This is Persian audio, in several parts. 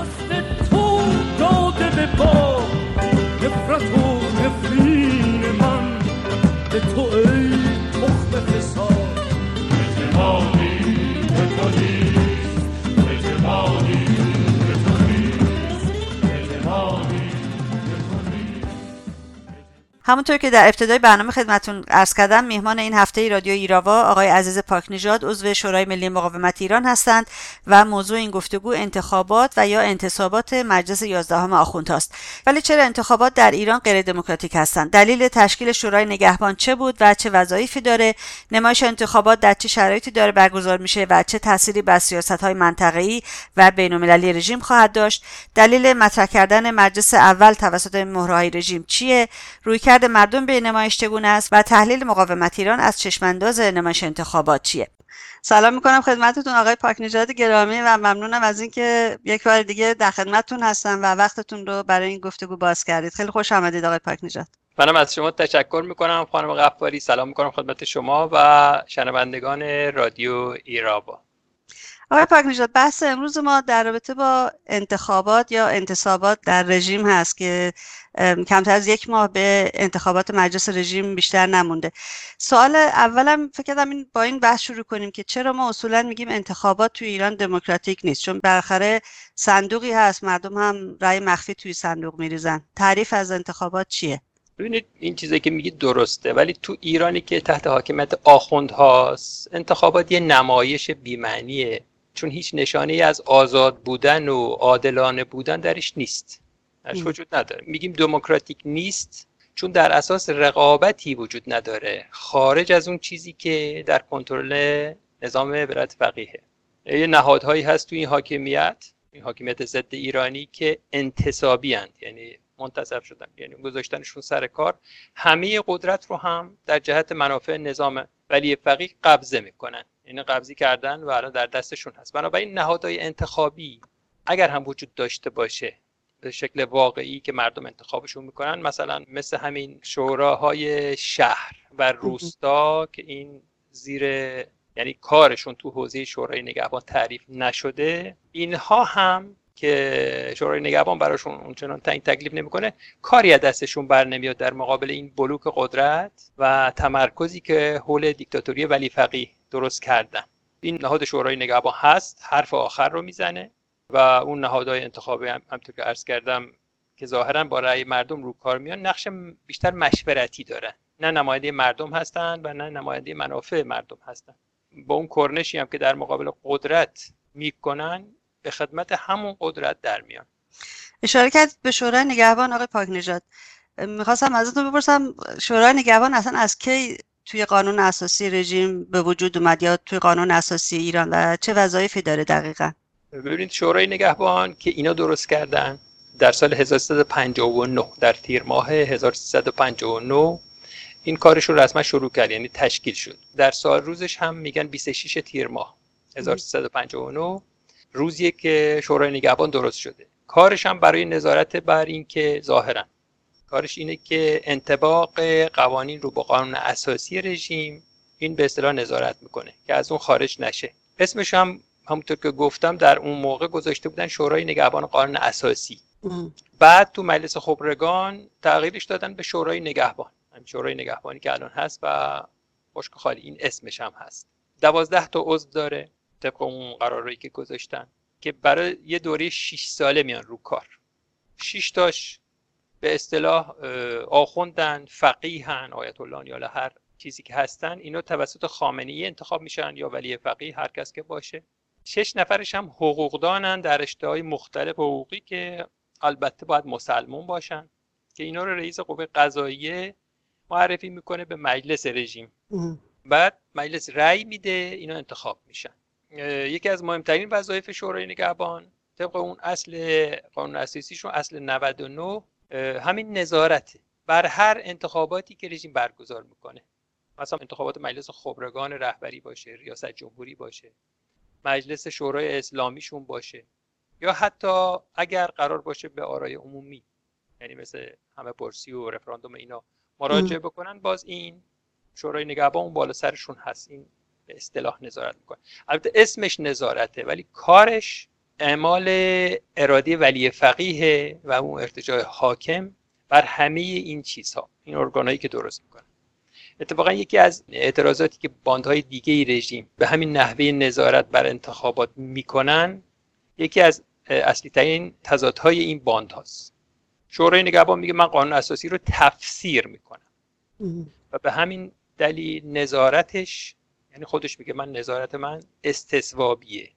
دست تو داده به با نفرت و نفرین من به تو همونطور که در ابتدای برنامه خدمتون عرض کردم میهمان این هفته رادیو ایراوا آقای عزیز پاکنژاد عضو شورای ملی مقاومت ایران هستند و موضوع این گفتگو انتخابات و یا انتصابات مجلس 11 آخوندهاست. ولی چرا انتخابات در ایران غیر دموکراتیک هستند؟ دلیل تشکیل شورای نگهبان چه بود و چه وظایفی داره؟ نمایش انتخابات در چه شرایطی داره برگزار میشه و چه تأثیری بر سیاست های منطقه‌ای و بین‌المللی رژیم خواهد داشت؟ دلیل مطرح کردن مجلس اول توسط مهرهای رژیم چیه؟ رویکرد مردم به نمایش چگونه است و تحلیل مقاومت ایران از چشمانداز نمایش انتخابات چیه؟ سلام می‌کنم خدمتتون آقای پاک نژاد گرامی و ممنونم از اینکه یک بار دیگه در خدمتتون هستم و وقتتون رو برای این گفتگو باز کردید. خیلی خوش آمدید آقای پاک نژاد منم از شما تشکر می‌کنم. خانم غفاری سلام می‌کنم خدمت شما و شنوندگان رادیو ایرابا. آقای پاک نژاد بحث امروز ما در رابطه با انتخابات یا انتصابات در رژیم هست که کمتر از یک ماه به انتخابات مجلس رژیم بیشتر نمونده. سوال اولم فکر کردم این با این بحث شروع کنیم که چرا ما اصولا میگیم انتخابات توی ایران دموکراتیک نیست؟ چون بالاخره صندوقی هست مردم هم رأی مخفی توی صندوق میریزن. تعریف از انتخابات چیه؟ ببینید این چیزی که میگید درسته ولی تو ایرانی که تحت حاکمیت آخوند هاست انتخابات یه نمایش بیمعنیه. چون هیچ نشانه ای از آزاد بودن و عادلانه بودن درش نیست. درش وجود نداره. میگیم دموکراتیک نیست چون در اساس رقابتی وجود نداره. خارج از اون چیزی که در کنترل نظام ولایت فقیهه یه نهادهایی هست تو این حاکمیت این حاکمیت ضد ایرانی که انتصابی هند. یعنی منتصب شدن یعنی گذاشتنشون سر کار. همه قدرت رو هم در جهت منافع نظام ولی فقیه قبضه می‌کنن. یعنی قبضی کردن و الان در دستشون هست. بنابراین نهادهای انتخابی اگر هم وجود داشته باشه به شکل واقعی که مردم انتخابشون می‌کنن. مثلا مثل همین شوراهای شهر و روستا که این زیر یعنی کارشون تو حوزه شورای نگهبان تعریف نشده. اینها هم که شورای نگهبان براشون اونچنان تعیین تکلیف نمی‌کنه کاری از دستشون بر نمیاد در مقابل این بلوک قدرت و تمرکزی که حول دیکتاتوری ولی فقیه درست کردن. این نهاد شورای نگهبان هست حرف آخر رو می‌زنه. و اون نهادهای انتخابی هم همطور که عرض کردم که ظاهرا با رأی مردم رو کار میان نقش بیشتر مشورتی دارن. نه نماینده مردم هستن و نه نماینده منافع مردم هستن. با اون کرنشی هم که در مقابل قدرت می‌کنن به خدمت همون قدرت در میان. اشاره کردید به شورای نگهبان آقای پاک نژاد می‌خواستم ازتون بپرسم شورای نگهبان اصلا از کی توی قانون اساسی رژیم به وجود اومد یا توی قانون اساسی ایران و چه وظایفی داره دقیقا؟ ببینید شورای نگهبان که اینا درست کردن در سال 1359 در تیر ماه 1359 این کارش رو رسما شروع کرد یعنی تشکیل شد. در سال روزش هم میگن 26 تیر ماه 1359 روزیه که شورای نگهبان درست شده. کارش هم برای نظارت بر این که ظاهرا. کارش اینه که انتباق قوانین رو با قانون اساسی رژیم این به اصطلاح نظارت می‌کنه که از اون خارج نشه. اسمش هم همونطور که گفتم در اون موقع گذاشته بودن شورای نگهبان قانون اساسی. بعد تو مجلس خبرگان تغییرش دادن به شورای نگهبان. همین شورای نگهبانی که الان هست و خشک خالی این اسمش هم هست. دوازده تا عضو داره طبق اون قرارهایی که گذاشتن که برای یه دوره 6 ساله میان رو کار. 6 تاش به اصطلاح آخوندن فقیهن آیت الله یا هر چیزی که هستن اینا توسط خامنه انتخاب میشن یا ولی فقیه هر کس که باشه. شش نفرش هم حقوقدانن در رشته های مختلف حقوقی که البته باید مسلمون باشن که اینا رو رئیس قوه قضاییه معرفی می‌کنه به مجلس رژیم. بعد مجلس رأی میده اینا انتخاب میشن. یکی از مهمترین وظایف شورای نگهبان طبق اون اصل قانون اساسیشون اصل 99 همین نظارته. بر هر انتخاباتی که رژیم برگزار می‌کنه. مثلا انتخابات مجلس خبرگان رهبری باشه ریاست جمهوری باشه. مجلس شورای اسلامیشون باشه. یا حتی اگر قرار باشه به آرای عمومی یعنی مثل همه پرسی و رفراندوم اینا مراجعه بکنن باز این شورای نگهبان اون بالا سرشون هست. این به اصطلاح نظارت می‌کنه. البته اسمش نظارته ولی کارش اعمال ارادی ولی فقیه و اون ارتجاع حاکم بر همه این چیزها این ارگانهایی که درست می‌کنن. اتفاقا یکی از اعتراضاتی که باندهای دیگه رژیم به همین نحوه نظارت بر انتخابات می‌کنن یکی از اصلی ترین تضادهای این باند هاست شورای نگهبان میگه من قانون اساسی رو تفسیر می‌کنم. و به همین دلیل نظارتش یعنی خودش میگه من نظارت من استثوابیه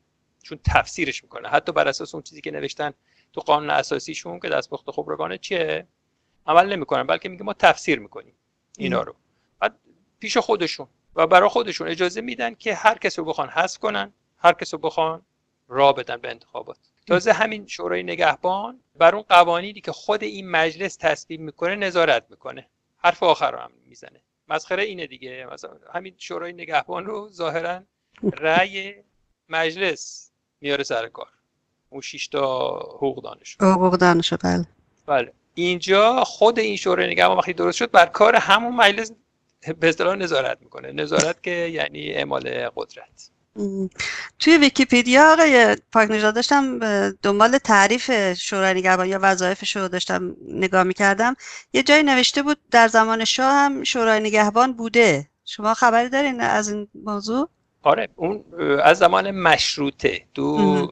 چون تفسیرش می‌کنه. حتی بر اساس اون چیزی که نوشتن تو قانون اساسیشون که دستپخت خبرگانه چیه؟ عمل نمی‌کنن بلکه میگه ما تفسیر می‌کنیم اینا رو. پیش خودشون و برای خودشون اجازه میدن که هر کس رو بخوان حذف کنن هر کس رو بخوان را بدن به انتخابات. تازه همین شورای نگهبان بر اون قوانینی که خود این مجلس تصویب می‌کنه نظارت می‌کنه. حرف آخر رو هم می‌زنه. مسخره اینه دیگه. مثلا همین شورای نگهبان رو ظاهرا رأی مجلس میاره سر کار. اون شش تا حقوق دانش حقوق دانش بله. بله. اینجا خود این شورای نگهبان وقتی درست شد بر کار همون مجلس به اصطلاح نظارت می‌کنه. نظارت که یعنی اعمال قدرت. توی ویکیپیدیا آقای پاک نژاد داشتم دنبال تعریف شورای نگهبان یا وظایفش رو داشتم نگاه می‌کردم. یه جایی نوشته بود در زمان شاه هم شورای نگهبان بوده. شما خبری دارین از این موضوع؟ آره اون از زمان مشروطه. تو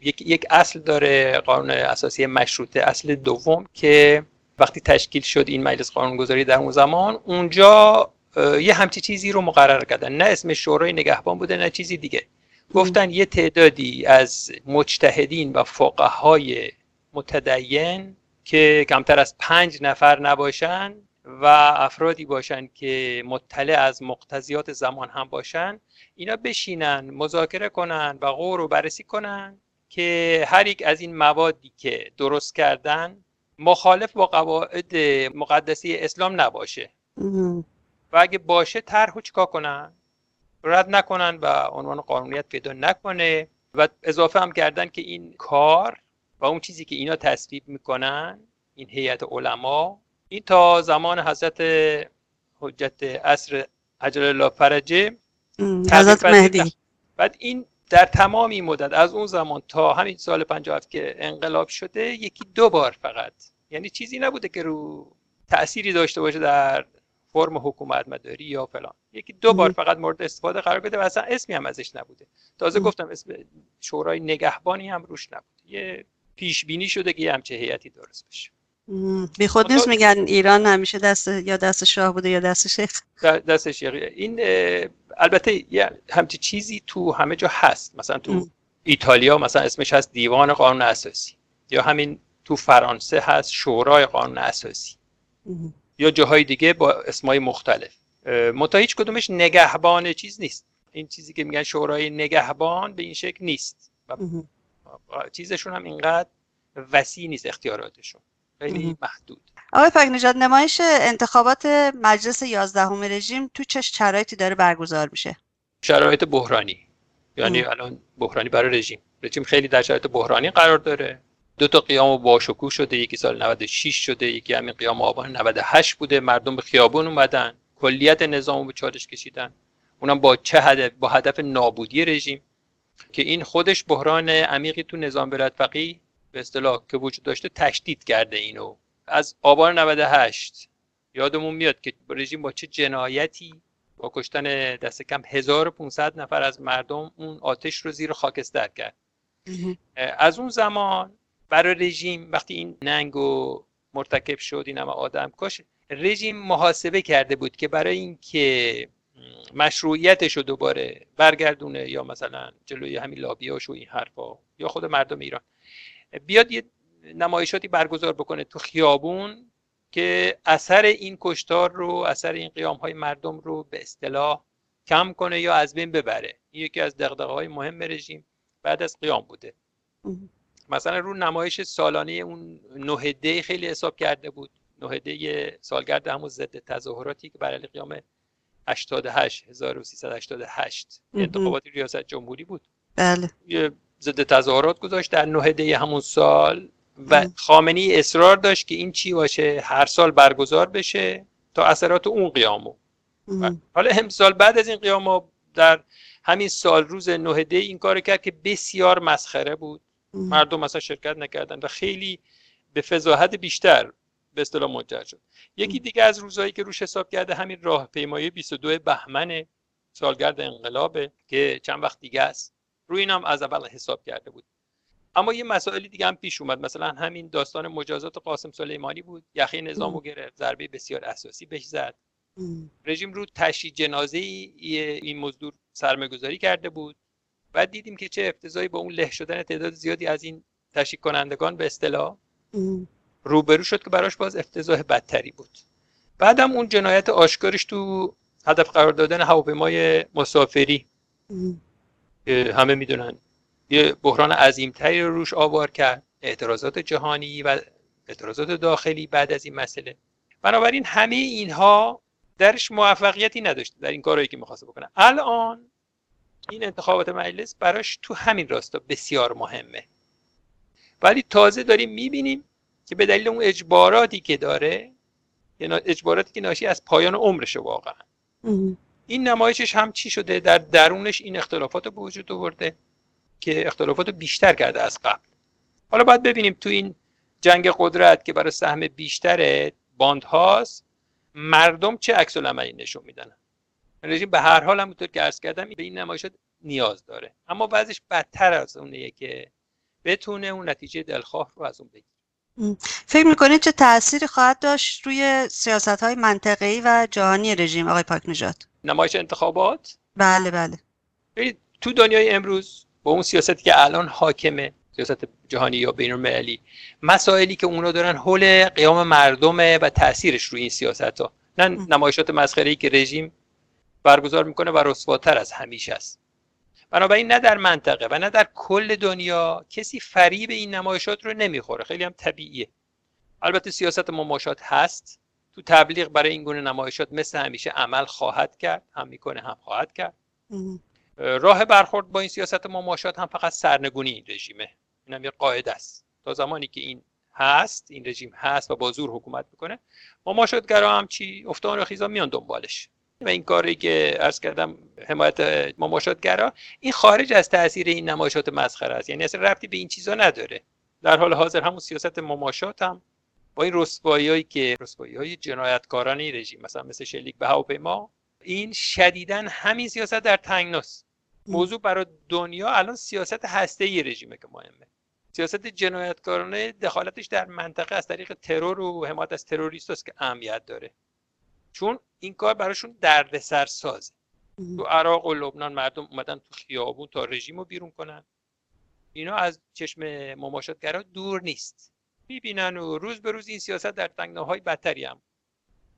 یک, یک اصل داره قانون اساسی مشروطه اصل دوم که وقتی تشکیل شد این مجلس قانونگذاری در اون زمان اونجا یه همچی چیزی رو مقرر کردن. نه اسم شورای نگهبان بوده نه چیزی دیگه. گفتن یه تعدادی از مجتهدین و فقهای متدین که کمتر از پنج نفر نباشن و افرادی باشن که مطلع از مقتضیات زمان هم باشن اینا بشینن مذاکره کنن و غور رو بررسی کنن که هر یک از این موادی که درست کردن مخالف با قواعد مقدسی اسلام نباشه. و اگه باشه طرحو چیکار کنن؟ رد نکنن و عنوان قانونیت پیدا نکنه. و اضافه هم کردن که این کار و اون چیزی که اینا تصویب می‌کنن این هیئت علما این تا زمان حضرت حجت عصر عجل الله فرجه حضرت مهدی. بعد این در تمام این مدت از اون زمان تا همین سال 57 که انقلاب شده یکی دو بار فقط. یعنی چیزی نبوده که رو تأثیری داشته باشه در فرم حکومت مداری یا فلان. یکی دو بار فقط مورد استفاده قرار بده و اصلا اسمی هم ازش نبوده. تازه گفتم اسم شورای نگهبانی هم روش نبود یه پیش بینی شده که یه همچه هیئتی درست بشه. بی خود نیست میگن ایران همیشه دست یا دست شاه بوده یا دست شیخ. دست شیخ این البته همچی چیزی تو همه جا هست. مثلا تو ایتالیا مثلا اسمش هست دیوان قانون اساسی. یا همین تو فرانسه هست شورای قانون اساسی. یا جاهای دیگه با اسمای مختلف. متا هیچ کدومش نگهبان چیز نیست. این چیزی که میگن شورای نگهبان به این شکل نیست. و چیزشون هم اینقدر وسیع نیست اختیاراتشون. خیلی محدود. آقای پاک نژاد نمایش انتخابات مجلس 11 رژیم تو چه شرایطی داره برگزار میشه؟ شرایط بحرانی. یعنی الان بحرانی برای رژیم. رژیم خیلی در شرایط بحرانی قرار داره. دو تا قیام باشکوه شده یکی سال 96 شده یکی همین قیام آبان 98 بوده. مردم به خیابون اومدن کلیت نظام به چالش کشیدن. اونم با چه هدف؟ با هدف نابودی رژیم. که این خودش بحران عمیقی تو نظام ولایت فقیه. به اصطلاح که وجود داشته تشدید کرده اینو. از آبان 98 یادمون میاد که رژیم با چه جنایتی با کشتن دست کم 1500 نفر از مردم اون آتش رو زیر خاکستر کرد. از اون زمان برای رژیم وقتی این ننگ و مرتکب شد این همه آدم کش رژیم محاسبه کرده بود که برای اینکه مشروعیتش رو دوباره برگردونه یا مثلا جلوی همین لابیاش و این حرفا یا خود مردم ایران. بیاد یه نمایشاتی برگزار بکنه تو خیابون که اثر این کشتار رو اثر این قیام های مردم رو به اصطلاح کم کنه یا از بین ببره. این یکی از دقدقه های مهم رژیم بعد از قیام بوده. مثلا رو نمایش سالانه اون نهده خیلی حساب کرده بود. نهده سالگرد همون ضد تظاهراتی که برای قیام 88 1388 انتخابات ریاست جمهوری بود. بله. ضد تظاهرات گذاشت در نهده همون سال و خامنی اصرار داشت که این چی باشه هر سال برگزار بشه تا اثرات اون قیامو. حالا امسال بعد از این قیامو در همین سال روز نهده این کار کرد که بسیار مسخره بود. مردم مثلا شرکت نکردن و خیلی به فضاحت بیشتر به اصطلاح منجر شد. یکی دیگه از روزهایی که روش حساب کرده همین راهپیمایی 22 بهمن سالگرد انقلابه که چند وقت دیگه است. روی اینم از اول حساب کرده بود. اما یه مسائلی دیگه هم پیش اومد. مثلا همین داستان مجازات قاسم سلیمانی بود. یخی نظامو گرفت ضربه بسیار اساسی بهش زد. رژیم رو تشییع جنازه این مزدور سرمایه‌گذاری کرده بود. بعد دیدیم که چه افتضاحی با اون له شدن تعداد زیادی از این تشییع کنندگان به اصطلاح روبرو شد که براش باز افتضاح بدتری بود. بعدم اون جنایت آشکارش تو هدف قرار دادن هواپیمای مسافری همه می‌دونن. یه بحران عظیمتری رو روش آوار کرد. اعتراضات جهانی و اعتراضات داخلی بعد از این مسئله. بنابراین همه اینها درش موفقیتی نداشت در این کارهایی که می‌خواسته بکنه. الان این انتخابات مجلس براش تو همین راستا بسیار مهمه. ولی تازه داریم می‌بینیم که به دلیل اون اجباراتی که داره اجباراتی که ناشی از پایان عمرشه واقعا. این نمایشش هم چی شده؟ در درونش این اختلافات به وجود آورده که اختلافات بیشتر کرده از قبل. حالا باید ببینیم تو این جنگ قدرت که برای سهم بیشتر باند هاست مردم چه عکس العملی نشون میدن؟ رژیم به هر حال همونطور که عرض کردم به این نمایشات نیاز داره. اما بعضش بدتر از اونه که بتونه اون نتیجه دلخواه رو از اون بگیره. فکر می‌کنید چه تأثیری خواهد داشت روی سیاست های منطقه‌ای و جهانی رژیم؟ آقای پاک نجات نمایش انتخابات؟ بله بله. تو دنیای امروز با اون سیاستی که الان حاکمه سیاست جهانی یا بین المللی مسائلی که اونا دارن حول قیام مردمه و تاثیرش روی این سیاست ها نه نمایشات مسخره ای که رژیم برگزار می‌کنه و رسواتر از همیشه است. بنابراین نه در منطقه و نه در کل دنیا کسی فریب این نمایشات رو نمی‌خوره. خیلی هم طبیعیه. البته سیاست مماشات هست. تو تبلیغ برای این گونه نمایشات مثل همیشه عمل خواهد کرد. هم می‌کنه هم خواهد کرد. راه برخورد با این سیاست مماشات هم فقط سرنگونی این رژیمه. این هم یه قاعده است. تا زمانی که این هست این رژیم هست و با زور حکومت می‌کنه مماشاتگرا هم چی؟ افتان و خیزا میان دنبالش. و این کاری که ارز کردم حمایت مماشاتگرا این خارج از تاثیر این نمایشات مسخره است. یعنی اصلا ربطی به این چیزا نداره. در حال حاضر همون سیاست مماشات هم با این رسوایی که رسوایی های جنایتکارانه رژیم مثلا مثل شلیک به هواپیما این شدیدا همین سیاست در تنگناست موضوع برای دنیا الان سیاست هسته رژیمه که مهمه. سیاست جنایتکارانه دخالتش در منطقه از طریق ترور و حمایت از تروریست است که اهمیت داره. چون این کار براشون دردسر سازه. تو عراق و لبنان مردم اومدن تو خیابون تا رژیم رو بیرون کنن. اینا از چشم مماشاتگرا دور نیست. می‌بینن و روز به روز این سیاست در تنگناهای بدتری هم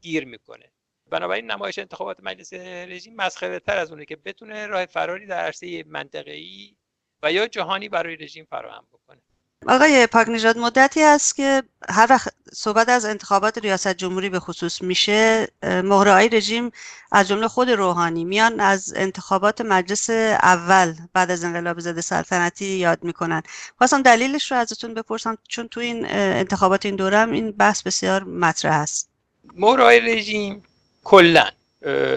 گیر می‌کنه. بنابراین نمایش انتخابات مجلس رژیم مسخره تر از اونه که بتونه راه فراری در عرصه منطقه‌ای و یا جهانی برای رژیم فراهم بکنه. آقای پاک نژاد مدتی است که هر وقت صحبت از انتخابات ریاست جمهوری به خصوص میشه مهرهای رژیم از جمله خود روحانی میان از انتخابات مجلس اول بعد از انقلاب ضد سلطنتی یاد می‌کنن. خواستم دلیلش رو ازتون بپرسم چون تو این انتخابات این دورم این بحث بسیار مطرح است. مهرهای رژیم کلا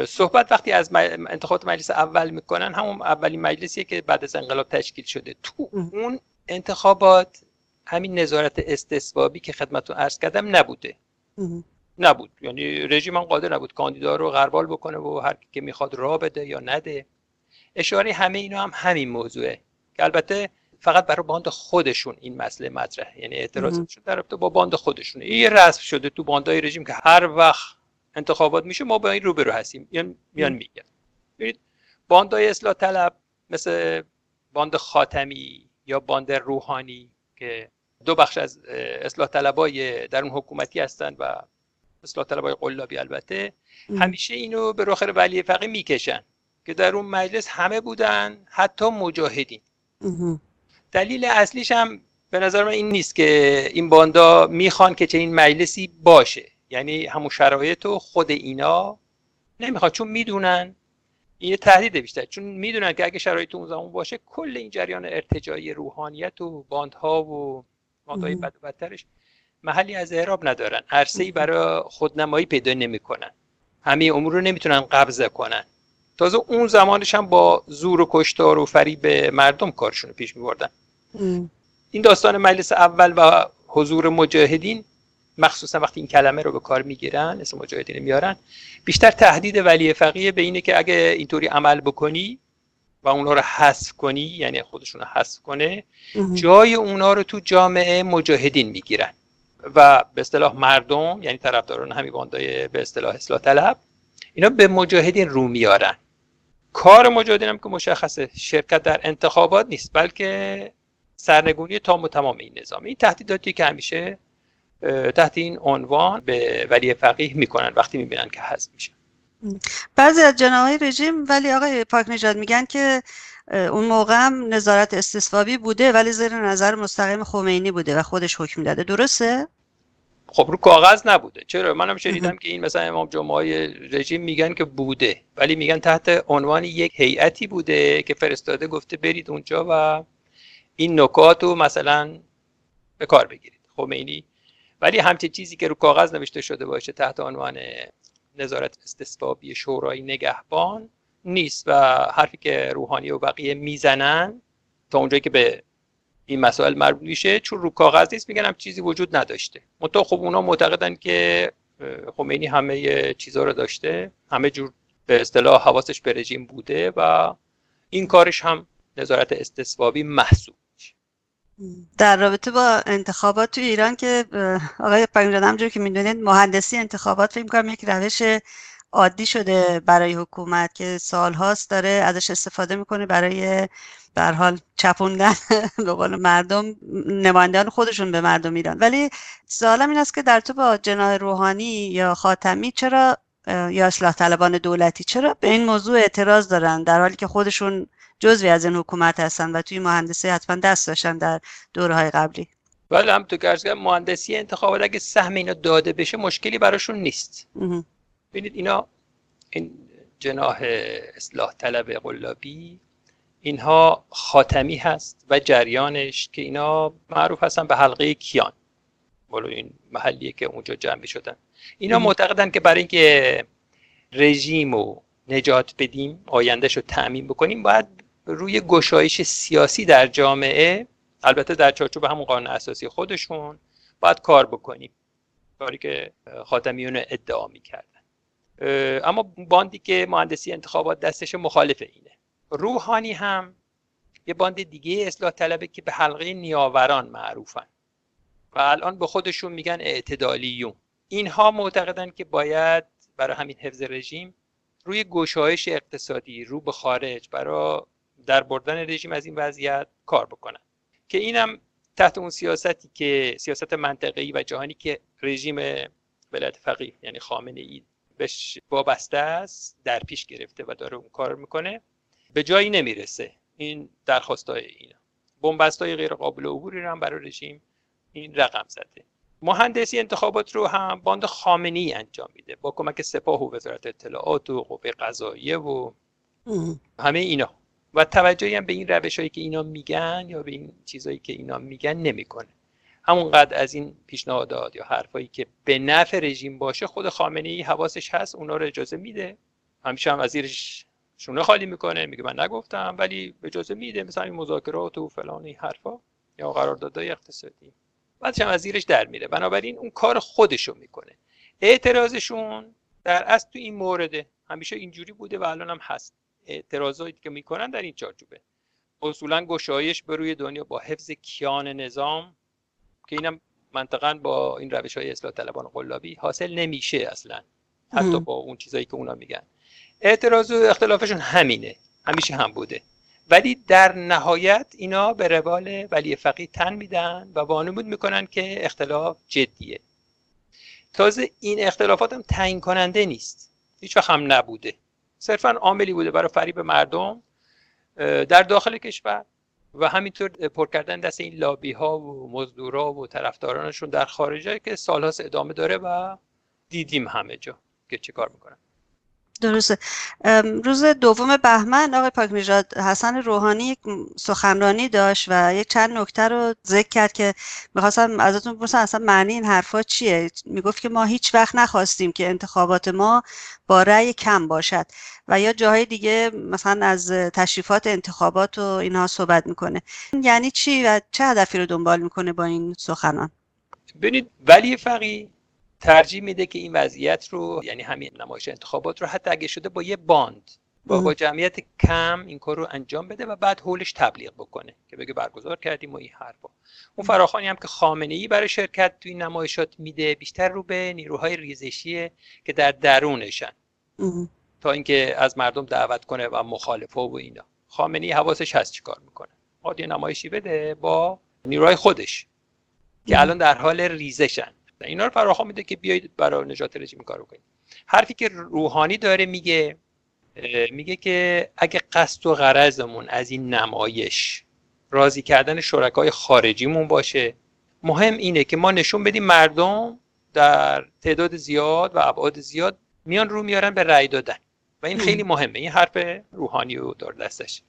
صحبت وقتی از انتخابات مجلس اول می‌کنن همون اولین مجلسیه که بعد از انقلاب تشکیل شده. تو اون انتخابات همین نظارت استثبابی که خدمتتون عرض کردم نبوده. نبود. یعنی رژیم هم قادر نبود کاندیدا رو غربال بکنه و هر که می‌خواد را بده یا نده. اشاره همه اینا هم همین موضوعه. که البته فقط برای باند خودشون این مسئله مطرحه. یعنی اعتراضشون در با باند خودشونه. این رسم شده تو باندای رژیم که هر وقت انتخابات میشه ما با این روبرو هستیم. میان میان میگن. ببینید باندای اصلاح طلب مثل باند خاتمی یا باند روحانی که دو بخش از اصلاح طلبای در اون حکومتی هستند و اصلاح طلبای قلابی البته. همیشه اینو به رخر ولی فقی می‌کشن که در اون مجلس همه بودن حتی مجاهدین. دلیل اصلیش هم به نظر من این نیست که این باندا می‌خوان که چه این مجلسی باشه. یعنی همون شرایط و خود اینا نمی‌خواد چون می‌دونن این تهدید بیشتر. چون می‌دونن که اگه شرایط اون زمان باشه کل این جریان ارتجایی روحانیت و باندها و باندهای بد و بدترش محلی از اعراب ندارن. عرصه ای برای خودنمایی پیدا نمی‌کنن. همه امور رو نمی‌تونن قبضه کنن. تازه اون زمانش هم با زور و کشتار و فریب مردم کارشون رو پیش میبردن. این داستان مجلس اول و حضور مجاهدین مخصوصا وقتی این کلمه رو به کار می‌گیرن اسم مجاهدین میارن بیشتر تهدید ولی فقیه به اینه که اگه اینطوری عمل بکنی و اونا رو حذف کنی یعنی خودشون رو حذف کنه جای اونا رو تو جامعه مجاهدین می‌گیرن. و به اصطلاح مردم یعنی طرفداران همین باندای به اصطلاح اصلاح طلب اینا به مجاهدین رو میارن. کار مجاهدین هم که مشخصه شرکت در انتخابات نیست بلکه سرنگونی تام و تمام این نظام. این تهدیداتی که همیشه تحت این عنوان به ولی فقیه می‌کنن وقتی می‌بینن که حذف میشه بعضی از جناهای رژیم ولی آقای پاک نجات میگن که اون موقع هم نظارت استصوابی بوده ولی زیر نظر مستقیم خمینی بوده و خودش حکم داده. درسته؟ خب رو کاغذ نبوده. چرا؟ منم شنیدم که این مثلا امام جمعه رژیم میگن که بوده ولی میگن تحت عنوان یک هیئتی بوده که فرستاده گفته برید اونجا و این نکات رو مثلا به کار بگیرید. خمینی ولی همچه چیزی که رو کاغذ نوشته شده باشه تحت عنوان نظارت استصوابی شورای نگهبان نیست و حرفی که روحانی و بقیه می‌زنن تا اونجایی که به این مسائل مربوط میشه چون رو کاغذ نیست میگن هم چیزی وجود نداشته. منتها خب اونا معتقدن که خمینی همه چیزها رو داشته همه جور به اصطلاح حواسش به رژیم بوده و این کارش هم نظارت استصوابی محسوب. در رابطه با انتخابات تو ایران که آقای پنجان همجور که می‌دونید مهندسی انتخابات فکر کنم یک روش عادی شده برای حکومت که سالهاست داره ازش استفاده می‌کنه برای در حال چپوندن به قول مردم نمایندگان خودشون به مردم ایران. ولی سوالم این است که در تو با جناه روحانی یا خاتمی چرا یا اصلاح طلبان دولتی چرا به این موضوع اعتراض دارن؟ در حالی که خودشون جزوی از این حکومت هستن و توی مهندسی حتما دست داشتن در دوره های قبلی. بله هم تو مهندسی انتخابات اگه سهم اینا داده بشه مشکلی براشون نیست. ببینید اینا این جناح اصلاح طلب قلابی اینها خاتمی هست و جریانش که اینا معروف هستن به حلقه کیان. ولو این محلیه که اونجا جمع شدن. اینا معتقدن که برای اینکه رژیم رو نجات بدیم آیندهش رو تعمین بکنیم باید روی گشایش سیاسی در جامعه البته در چارچوب همون قانون اساسی خودشون باید کار بکنیم. کاری که خاتمیون ادعا می‌کردن. اما باندی که مهندسی انتخابات دستش مخالف اینه. روحانی هم یه باند دیگه اصلاح طلبه که به حلقه نیاوران معروفن. و الان به خودشون میگن اعتدالیون. اینها معتقدن که باید برای همین حفظ رژیم روی گشایش اقتصادی رو به خارج برای در بردن رژیم از این وضعیت کار بکنن. که اینم تحت اون سیاستی که سیاست منطقه‌ای و جهانی که رژیم ولایت فقیه یعنی خامنه ای بهش وابسته است در پیش گرفته و داره اون کار می‌کنه به جایی نمی‌رسه این درخواستای اینا. بنبستای غیر قابل عبوری رو هم برای رژیم این رقم زده. مهندسی انتخابات رو هم باند خامنی انجام میده با کمک سپاه و وزارت اطلاعات و قوه قضاییه و همه اینا. و توجهی هم به این روش هایی که اینا میگن یا به این چیزهایی که اینا میگن نمی‌کنه. همونقدر از این پیشنهادات یا حرفایی که به نفع رژیم باشه خود خامنه ای حواسش هست اونا رو اجازه میده. همیشه هم از زیرش شونه خالی می‌کنه میگه من نگفتم ولی اجازه میده. مثلا این مذاکرات و فلان این حرفا یا قراردادهای اقتصادی. بعدش هم از زیرش در میره. بنابراین اون کار خودشو می‌کنه. اعتراضشون در اصل تو این مورده. همیشه اینجوری بوده و الان هم هست. اعتراضاتی که می‌کنن در این چارچوبه. اصولا گشایش به روی دنیا با حفظ کیان نظام که اینم منطقا با این روش های اصلاح طلبان قلابی حاصل نمیشه اصلا. حتی با اون چیزایی که اونا میگن. اعتراض و اختلافشون همینه. همیشه هم بوده. ولی در نهایت اینا به روال ولی فقیه تن میدن و وانمود می‌کنن که اختلاف جدیه. تازه این اختلافات هم تعیین کننده نیست. هیچ هم نبوده. صرفا عاملی بوده برای فریب مردم در داخل کشور و همینطور پر کردن دست این لابی ها و مزدورا و طرفدارانشون در خارج که سالهاست ادامه داره و دیدیم همه جا که چه کار می‌کنن. درسته. روز دوم بهمن آقای پاک نژاد حسن روحانی یک سخنرانی داشت و یک چند نکته رو ذکر کرد که می‌خواستم ازتون بپرسم اصلا معنی این حرفا چیه؟ می‌گفت که ما هیچ وقت نخواستیم که انتخابات ما با رأی کم باشد و یا جاهای دیگه مثلا از تشریفات انتخابات و اینها صحبت می‌کنه. یعنی چی و چه هدفی رو دنبال می‌کنه با این سخنان؟ ببینید ولی فقی ترجیح میده که این وضعیت رو یعنی همین نمایش انتخابات رو حتی اگه شده با یه باند با, با جمعیت کم این کار رو انجام بده و بعد حولش تبلیغ بکنه که بگه برگزار کردیم و این حرفا. اون فراخانی هم که خامنه ای برای شرکت تو این نمایشات میده بیشتر رو به نیروهای ریزشیه که در درونشن. تا اینکه از مردم دعوت کنه و مخالفه و اینا. خامنه ای حواسش هست چیکار می‌کنه. یه نمایشی بده با نیروهای خودش که الان در حال ریزشن. اینا رو فراخوان میده که بیایید برای نجات رژیم کار کنید حرفی که روحانی داره میگه میگه که اگه قصد و غرضمون از این نمایش راضی کردن شرکای خارجیمون باشه مهم اینه که ما نشون بدیم مردم در تعداد زیاد و ابعاد زیاد میان رو میارن به رأی دادن. و این خیلی مهمه. این حرف روحانی و دار دستش.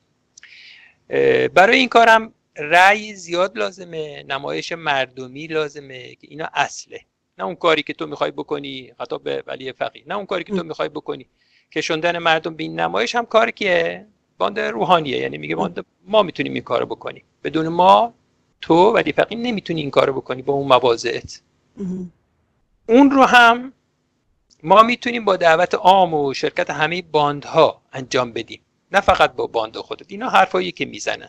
برای این کارم رأی زیاد لازمه نمایش مردمی لازمه که اینا اصله. نه اون کاری که تو می‌خوای بکنی خطاب به ولی فقیه. نه اون کاری که تو می‌خوای بکنی. کشوندن مردم به این نمایش هم کاری که باند روحانیه. یعنی میگه باند ما می‌تونیم این کارو بکنیم. بدون ما تو ولی فقیه نمی‌تونی این کارو بکنی با اون مواضعت. اون رو هم ما می‌تونیم با دعوت عام و شرکت همه باندها انجام بدیم. نه فقط با باند خودت. اینا حرفایی که می‌زنن.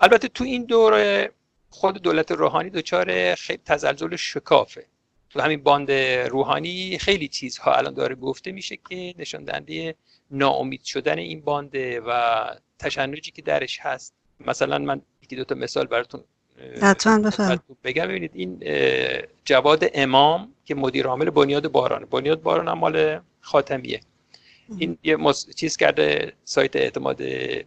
البته تو این دوره خود دولت روحانی دچار خیلی تزلزل شکافه. تو همین باند روحانی خیلی چیزها الان داره گفته میشه که نشان دهنده ناامید شدن این بانده و تشنجی که درش هست. مثلا من یکی دو تا مثال براتون بگم. ببینید این جواد امام که مدیر عامل بنیاد باران. بنیاد باران هم مال خاتمیه. این یه چیز کرده سایت اعتماد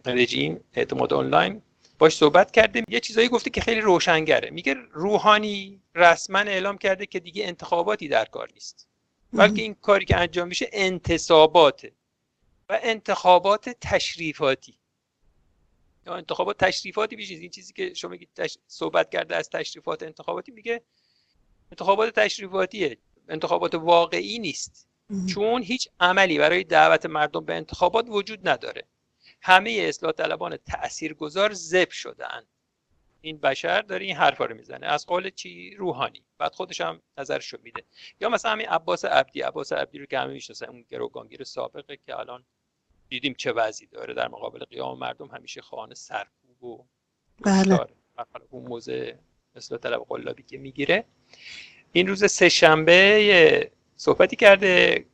رژیم اعتماد آنلاین. باش صحبت کردیم. یه چیزایی گفته که خیلی روشنگره. میگه روحانی رسما اعلام کرده که دیگه انتخاباتی در کار نیست. بلکه این کاری که انجام میشه انتصاباته و انتخابات تشریفاتی. یا انتخابات تشریفاتی بیشتر این چیزی که شما میگید صحبت کرده از تشریفات انتخاباتی میگه انتخابات تشریفاتیه. انتخابات واقعی نیست. چون هیچ عملی برای دعوت مردم به انتخابات وجود نداره. همه اصلاح طلبان تاثیرگذار زب شدن. این بشر داره این حرفا رو می‌زنه. از قول چی؟ روحانی. بعد خودش هم نظرشو میده. یا مثلا همین عباس عبدی. عباس عبدی رو که همه می‌شناسن. اون گروگانگیر سابقه که الان دیدیم چه وضعی داره. در مقابل قیام مردم همیشه خانه سرکوب و بله. اون موزه اصلاح طلب قلابی که می‌گیره. این روز سه شنبه صحبتی کرده.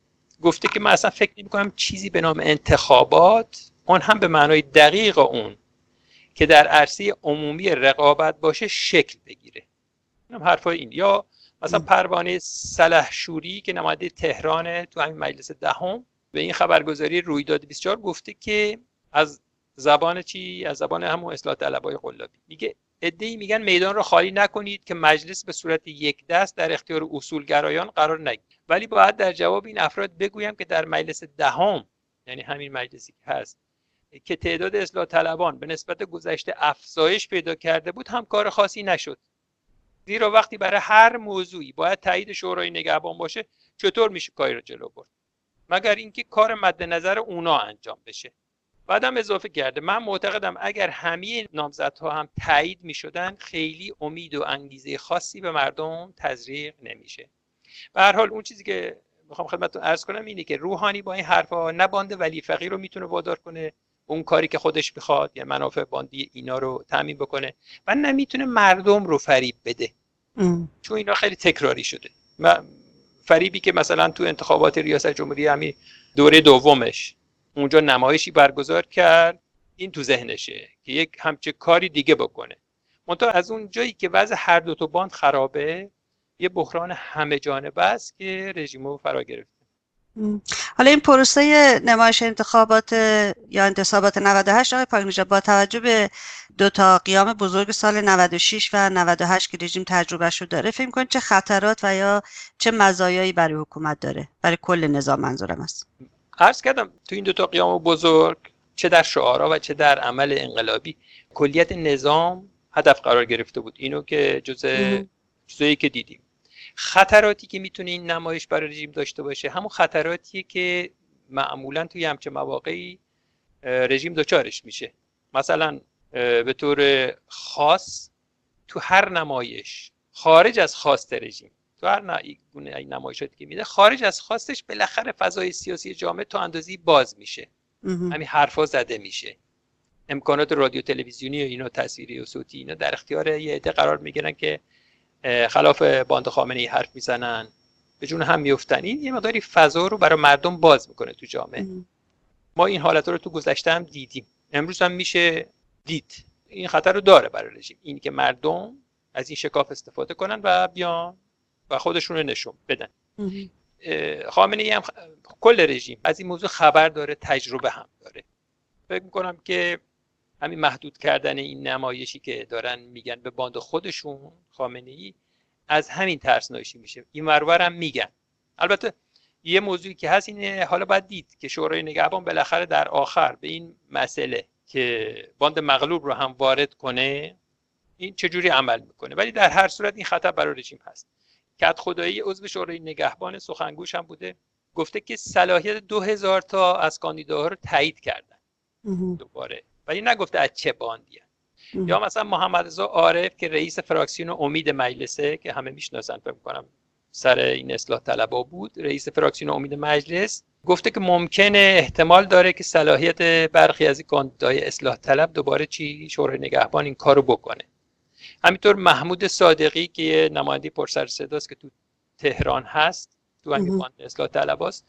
گفته که من اصلا فکر نمی کنم چیزی به نام انتخابات اون هم به معنای دقیق اون که در عرصه عمومی رقابت باشه شکل بگیره. این هم حرفای این. یا مثلا پروانه سلحشوری که نماینده تهران تو همین مجلس دهم به این خبرگزاری رویداد 24 گفته که از زبان چی؟ از زبان همون اصلاح طلبای قلابی. میگه ادعی میگن میدان رو خالی نکنید که مجلس به صورت یک دست در اختیار اصولگرایان قرار نگیرد ولی باید در جواب این افراد بگویم که در مجلس دهم یعنی همین مجلسی که هست که تعداد اصلاح طلبان به نسبت گذشته افزایش پیدا کرده بود هم کار خاصی نشد. زیرا وقتی برای هر موضوعی باید تایید شورای نگهبان باشه چطور میشه کاری رو جلو برد؟ مگر اینکه کار مد نظر اونا انجام بشه. بعدم اضافه کرده من معتقدم اگر همه نامزدها هم تایید می شدن خیلی امید و انگیزه خاصی به مردم تزریق نمیشه. به هر حال اون چیزی که می‌خوام خدمتتون عرض کنم اینه که روحانی با این حرفا نبانده ولی فقیر رو می‌تونه وادار کنه اون کاری که خودش می‌خواد یا منافع باندی اینا رو تامین بکنه و نمی‌تونه مردم رو فریب بده. چون اینا خیلی تکراری شده. فریبی که مثلا تو انتخابات ریاست جمهوری همین دوره دومش اونجا نمایشی برگزار کرد این تو ذهنشه که یک همچه کاری دیگه بکنه. منتها از اون جایی که وضع هر دو تا باند خرابه یه بحران همه جانبه است که رژیمو فرا گرفته. حالا این پروسه نمایش انتخابات یا انتصابات 98 آقای پاک با توجه به دو تا قیام بزرگ سال 96 و 98 که رژیم تجربه شد داره فکر کنید چه خطرات و یا چه مزایایی برای حکومت داره؟ برای کل نظام منظورم است. عرض کردم تو این دوتا قیام بزرگ چه در شعارا و چه در عمل انقلابی کلیت نظام هدف قرار گرفته بود. اینو که جز چیزایی که دیدیم. خطراتی که می‌تونه این نمایش برای رژیم داشته باشه همون خطراتیه که معمولا توی همچه مواقعی رژیم دچارش میشه. مثلا به طور خاص تو هر نمایش خارج از خواست رژیم تو هر گونه نمایشاتی که میده خارج از خواستش بالاخره فضای سیاسی جامعه تا اندازی باز میشه. همین حرفا زده میشه. امکانات رادیو تلویزیونی و اینا تصویری و صوتی اینا در اختیار یه عده قرار می‌گیرن که خلاف باند خامنه ای حرف می‌زنن. به جون هم میفتن این یه مقداری فضا رو برای مردم باز می‌کنه تو جامعه. ما این حالت رو تو گذشته هم دیدیم. امروز هم میشه دید. این خطر رو داره برای رژیم. این که مردم از این شکاف استفاده کنن و بیان و خودشون رو نشون بدن. خامنه ای هم کل رژیم از این موضوع خبر داره تجربه هم داره. فکر می‌کنم که همین محدود کردن این نمایشی که دارن میگن به باند خودشون خامنه ای از همین ترسناکی میشه. این ورور هم میگن. البته یه موضوعی که هست اینه حالا باید دید که شورای نگهبان بالاخره در آخر به این مسئله که باند مغلوب رو هم وارد کنه این چجوری عمل می‌کنه؟ ولی در هر صورت این خطر برای رژیم هست. کت خدایی عضو شورای نگهبان سخنگوش هم بوده گفته که صلاحیت دو هزار تا از کاندیداها رو تایید کردن. دوباره. ولی نگفته از چه باندی یا مثلا محمد رضا عارف که رئیس فراکسیون امید مجلسه که همه می‌شناسن فکر کنم سر این اصلاح طلبا بود رئیس فراکسیون امید مجلس گفته که ممکنه احتمال داره که صلاحیت برخی از کاندیدای اصلاح طلب دوباره چی؟ شورای نگهبان این کارو بکنه. همینطور محمود صادقی که یه نماینده پرسر صداست که تو تهران هست تو همین اصلاح طلباست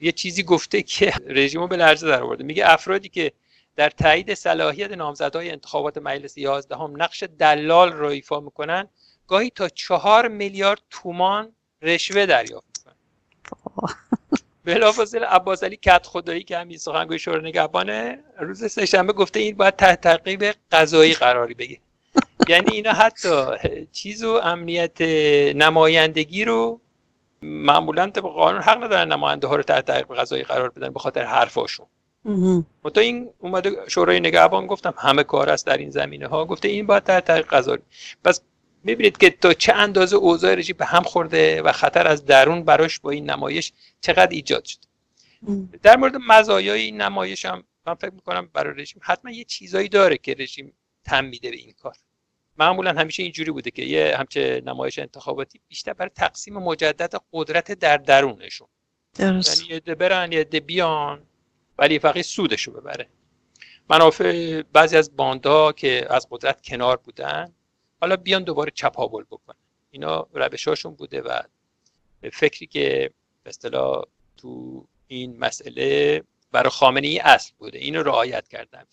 یه چیزی گفته که رژیمو به لرزه در آورده. میگه افرادی که در تایید صلاحیت نامزدهای انتخابات مجلس 11 هم نقش دلال را ایفا می‌کنن گاهی تا چهار میلیارد تومان رشوه دریافت می‌کنن. بلافاصله عباس علی کت خدایی که همین سخنگوی شورای نگهبانه روز سهشنبه گفته این باید تحت تعقیب قضایی قراری بگه. یعنی اینا حتی چیز و امنیت نمایندگی رو معمولا طبق قانون حق ندارن نماینده ها رو تحت تعقیب قضایی قرار بدن به خاطر حرفاشون. متا این اومده شورای نگهبان گفتم همه کار است در این زمینه ها گفته این باید در طریق قضایی پس می‌بینید که تا چه اندازه اوضاع رژیم به هم خورده و خطر از درون براش با این نمایش چقدر ایجاد شد. در مورد مزایای این نمایش هم من فکر می‌کنم برای رژیم حتما یه چیزایی داره که رژیم تم میده به این کار. معمولا همیشه اینجوری بوده که یه همچه نمایش انتخاباتی بیشتر برای تقسیم مجدد قدرت در درونشون. درست. یعنی یه برن یه بیان. ولی فقط سودشو ببره. منافع بعضی از باندا که از قدرت کنار بودن حالا بیان دوباره چپاول بکنن. اینا روشاشون بوده و فکری که به اصطلاح تو این مسئله برای خامنه ای اصل بوده. اینو رعایت کردم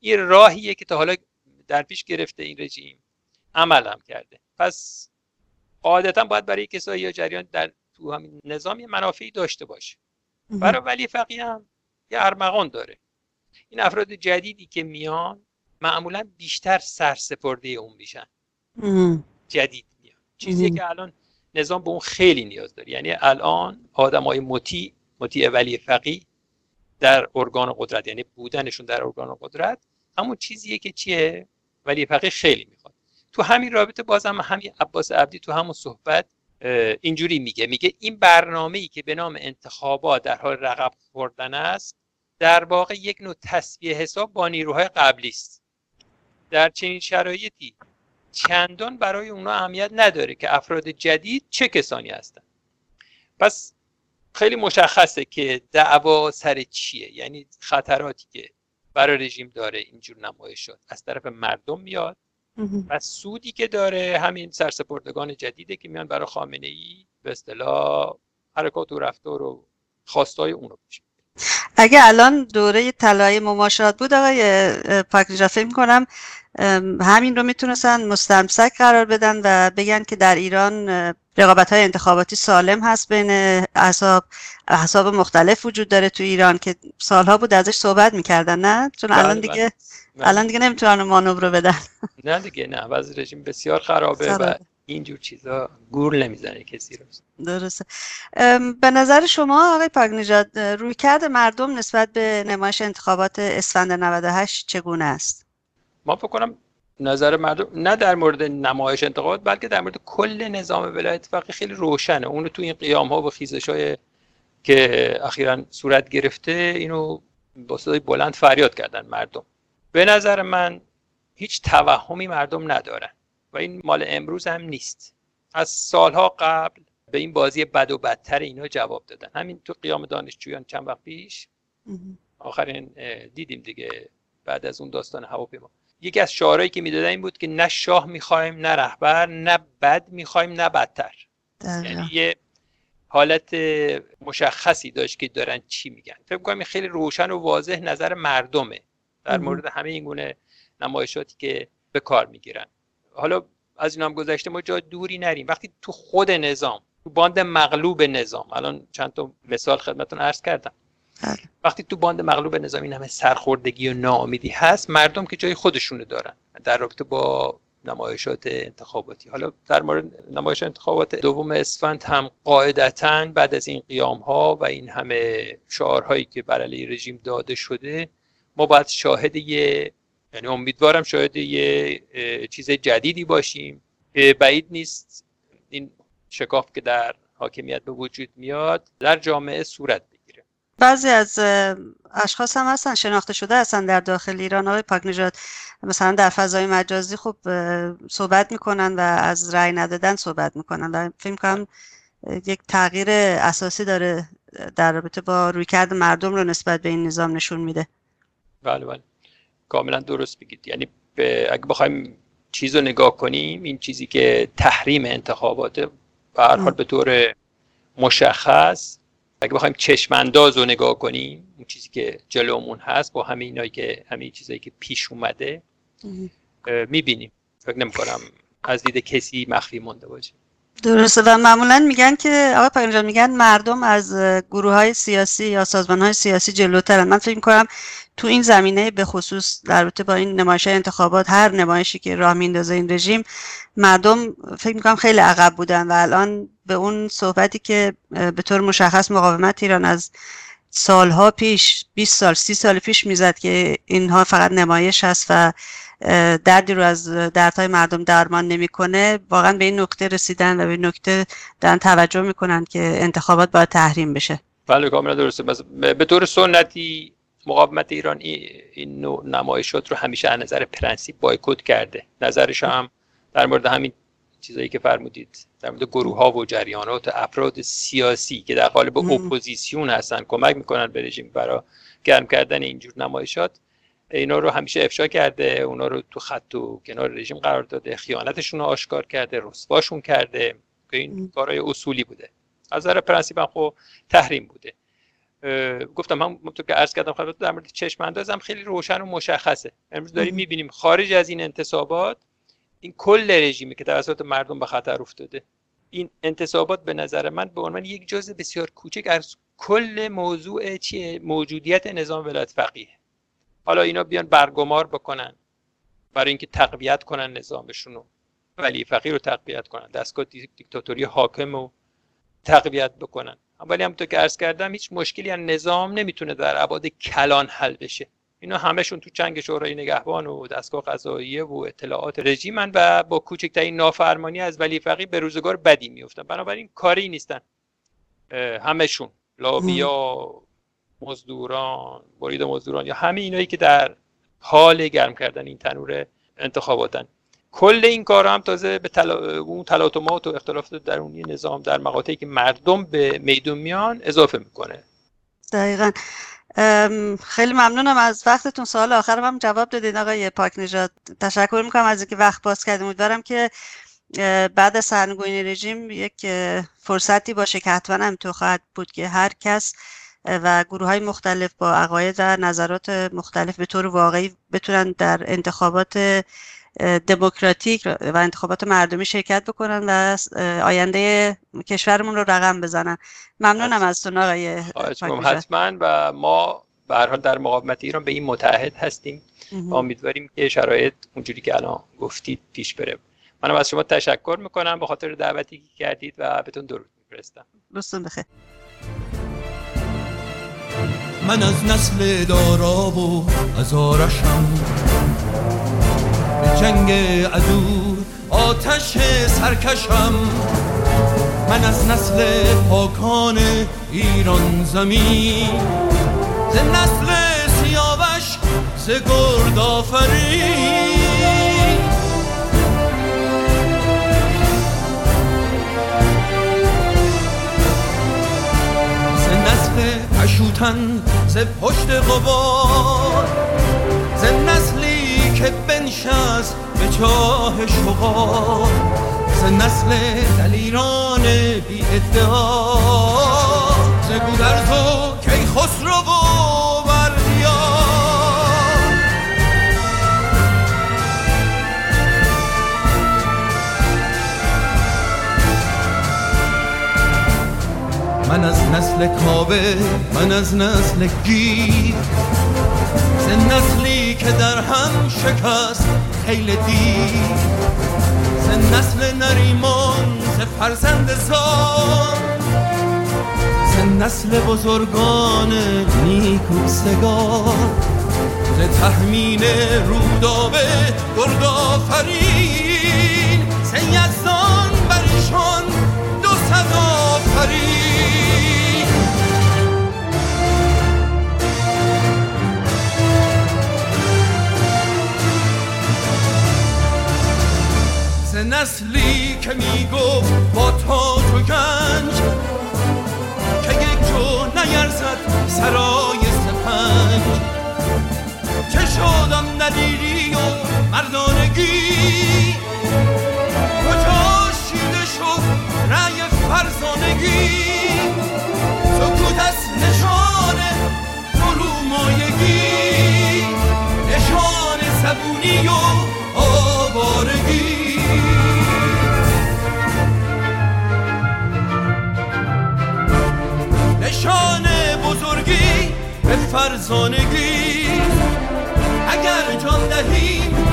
این راهیه که تا حالا در پیش گرفته این رژیم. عمل کرده. پس قاعدتا باید برای کسایی یا جریان در تو همین نظام منافعی داشته باشه. برای ولی فقیه هم یه ارمغان داره. این افراد جدیدی که میان معمولا بیشتر سرسپرده اون میشن. جدید میان. چیزی که الان نظام به اون خیلی نیاز داره. یعنی الان آدم های مطیع مطیع ولی فقی در ارگان قدرت یعنی بودنشون در ارگان قدرت. همون چیزیه که چیه؟ ولی فقی خیلی می‌خواد. تو همین رابطه بازم همین عباس عبدی تو همون صحبت اینجوری میگه. میگه این برنامه ای که به نام انتخابات در حال رقب خوردن است در واقع یک نوع تصویه حساب با نیروهای قبلی است. در چنین شرایطی چندان برای اونا اهمیت نداره که افراد جدید چه کسانی هستند. پس خیلی مشخصه که دعوا سر چیه. یعنی خطراتی که برای رژیم داره اینجور نمایش شد از طرف مردم میاد و سودی که داره همین سرسپردگان جدیده که میان برای خامنه ای به اصطلاح حرکات و رفتار و خواستای اون رو پیش اگه الان دوره طلای مماشات بود آقای پاک فکر می‌کنم همین رو می‌تونستن مستمسک قرار بدن و بگن که در ایران رقابت های انتخاباتی سالم هست بین احزاب احزاب مختلف وجود داره تو ایران که سالها بود ازش صحبت می‌کردن نه؟ چون الان دیگه الان دیگه نمی‌تونن مانور رو بدن. نه دیگه نه. وضع رژیم بسیار خرابه و اینجور چیزا گور نمی‌زنه کسی رو. درسته. به نظر شما آقای پاگنیجاد روی کرد مردم نسبت به نمایش انتخابات اسفند 98 چگونه است؟ ما فکر کنم نظر مردم نه در مورد نمایش انتخابات بلکه در مورد کل نظام ولایت فقیه خیلی روشنه. اونو تو این قیام ها و خیزش های که اخیرا صورت گرفته اینو با صدای بلند فریاد کردن مردم. به نظر من هیچ توهمی مردم ندارن. و این مال امروز هم نیست. از سالها قبل به این بازی بد و بدتر اینا جواب دادن. همین تو قیام دانشجویان چند وقت پیش؟ آخرین دیدیم دیگه بعد از اون داستان هواپیما. یکی از شعارهایی که می‌دادن این بود که نه شاه می‌خوایم نه رهبر نه بد می‌خوایم نه بدتر. یعنی یه حالت مشخصی داشت که دارن چی میگن. فکر کنم خیلی روشن و واضح نظر مردمه. در مورد همه این گونه نمایشاتی که به کار می‌گیرن. حالا از این هم گذشته ما جا دوری نریم. وقتی تو خود نظام تو باند مغلوب نظام الان چند تا مثال خدمتون عرض کردم. بله. وقتی تو باند مغلوب نظام این همه سرخوردگی و ناامیدی هست مردم که جای خودشونو دارن در رابطه با نمایشات انتخاباتی. حالا در مورد نمایش انتخابات دوم اسفند هم قاعدتا بعد از این قیام ها و این همه شعارهایی که بر علیه رژیم داده شده ما باید شاهد یه یعنی امیدوارم شاید یه چیز جدیدی باشیم. بعید نیست این شکاف که در حاکمیت به وجود میاد در جامعه صورت بگیره. بعضی از اشخاص هم هستن شناخته شده هستن در داخل ایران. های پاک نجات مثلا در فضای مجازی خب صحبت می‌کنن و از رأی ندادن صحبت می‌کنن. و فکر کنم یک تغییر اساسی داره در رابطه با رویکرد مردم رو نسبت به این نظام نشون میده. بله بله. کاملا درست بگید. یعنی اگه بخوایم چیز رو نگاه کنیم این چیزی که تحریم انتخابات به هر حال به طور مشخص اگه بخوایم چشمانداز رو نگاه کنیم اون چیزی که جلومون هست با همه اینایی که همه چیزایی که پیش اومده می‌بینیم. فکر نمی کنم از دید کسی مخفی مونده باشه. درسته. و معمولا میگن که آقای پاکنجان میگن مردم از گروه های سیاسی یا سازمان های سیاسی جلوترن. من فکر می‌کنم تو این زمینه به خصوص در با این نمایش انتخابات هر نمایشی که راه میندازه این رژیم مردم فکر می‌کنم خیلی عقب بودن و الان به اون صحبتی که به طور مشخص مقاومت ایران از سالها پیش 20 سال 30 سال پیش می‌زد که اینها فقط نمایش هست و دردی رو از دردهای مردم درمان نمی‌کنه. واقعا به این نکته رسیدن و به این نکته دارن توجه می‌کنن که انتخابات باید تحریم بشه. بله کاملا درسته. به طور سنتی مقاومت ایران این نوع نمایشات رو همیشه از نظر پرنسیپ بایکوت کرده. نظرش هم در مورد همین چیزایی که فرمودید در مورد گروه ها و جریانات و افراد سیاسی که در قالب اپوزیسیون هستن کمک می‌کنن به رژیم برای گرم کردن اینجور نمایشات. اینا رو همیشه افشا کرده اونا رو تو خط و کنار رژیم قرار داده خیانتشون رو آشکار کرده رسواشون کرده که این کارهای اصولی بوده. از نظر پرنسیپ هم خب تحریم بوده. گفتم هم تو که عرض کردم خدمت در مورد چشم اندازم خیلی روشن و مشخصه. امروز داریم می‌بینیم خارج از این انتصابات این کل رژیمی که توسط مردم به خطر افتاده این انتصابات به نظر من به عنوان یک جزء بسیار کوچک از کل موضوع چیه؟ موجودیت نظام ولایت فقیه. حالا اینا بیان برگمار بکنن. برای اینکه تقویت کنن نظامشون رو ولی فقیر رو تقویت کنن. دستگاه دیکتاتوری حاکم رو تقویت بکنن. ولی همونطور که عرض کردم هیچ مشکلی از نظام نمی‌تونه در ابعاد کلان حل بشه. اینا همشون تو چنگ شورای نگهبان و دستگاه قضاییه و اطلاعات رژیمن و با کوچکترین نافرمانی از ولی فقیه به روزگار بدی میفتن بنابراین کاری نیستن. همشون لابیا مزدوران برید مزدوران یا همه اینایی که در حال گرم کردن این تنور انتخاباتن. کل این کار هم تازه به تلا... اون تلاطمات و اختلافات درونی نظام در مقاطعی که مردم به میدون میان اضافه می‌کنه. دقیقا. خیلی ممنونم از وقتتون. سوال آخرم هم جواب دادین آقای پاک نجات تشکر می‌کنم از اینکه وقت باز کردیم امیدوارم که بعد از سرنگونی رژیم یک فرصتی باشه که حتما هم تو خواهد بود که هر کس و گروه های مختلف با عقاید و نظرات مختلف به طور واقعی بتونن در انتخابات دموکراتیک و انتخابات مردمی شرکت بکنن و آینده کشورمون رو رقم بزنن. ممنونم از تون آقای حتما و ما به حال در مقاومت ایران به این متحد هستیم امیدواریم که شرایط اونجوری که الان گفتید پیش بره. منم از شما تشکر می‌کنم به خاطر دعوتی که کردید و بهتون درود میفرستم. روزتون بخیر. من از نسل دارا و از آرشم. به جنگ عدو آتش سرکشم. من از نسل پاکان ایران زمین. ز نسل سیاوش ز گرد پشوتن ز پشت قبار ز نسلی که بنشست به چاه شغار ز نسل دلیران بی ادعا ز گودرز و کی من از نسل کابه من از نسل گیر. ز نسلی که در هم شکست خیل دیر. ز نسل نریمان ز فرزند زان ز نسل بزرگان نیکوستگار ز تحمین رودابه گردآفرین ز یزدان برشان دو صد آفرین. نسلی که می‌گفت با تاج و گنج که یک جو نیرزد سرای سپنج. که شدم ندیری و مردانگی کجا شیده شد رأی فرزانگی؟ سکوت از نشان فرومایگی نشان زبونی و آوارگی. نشان بزرگی به فرزانگی. اگر جان دهیم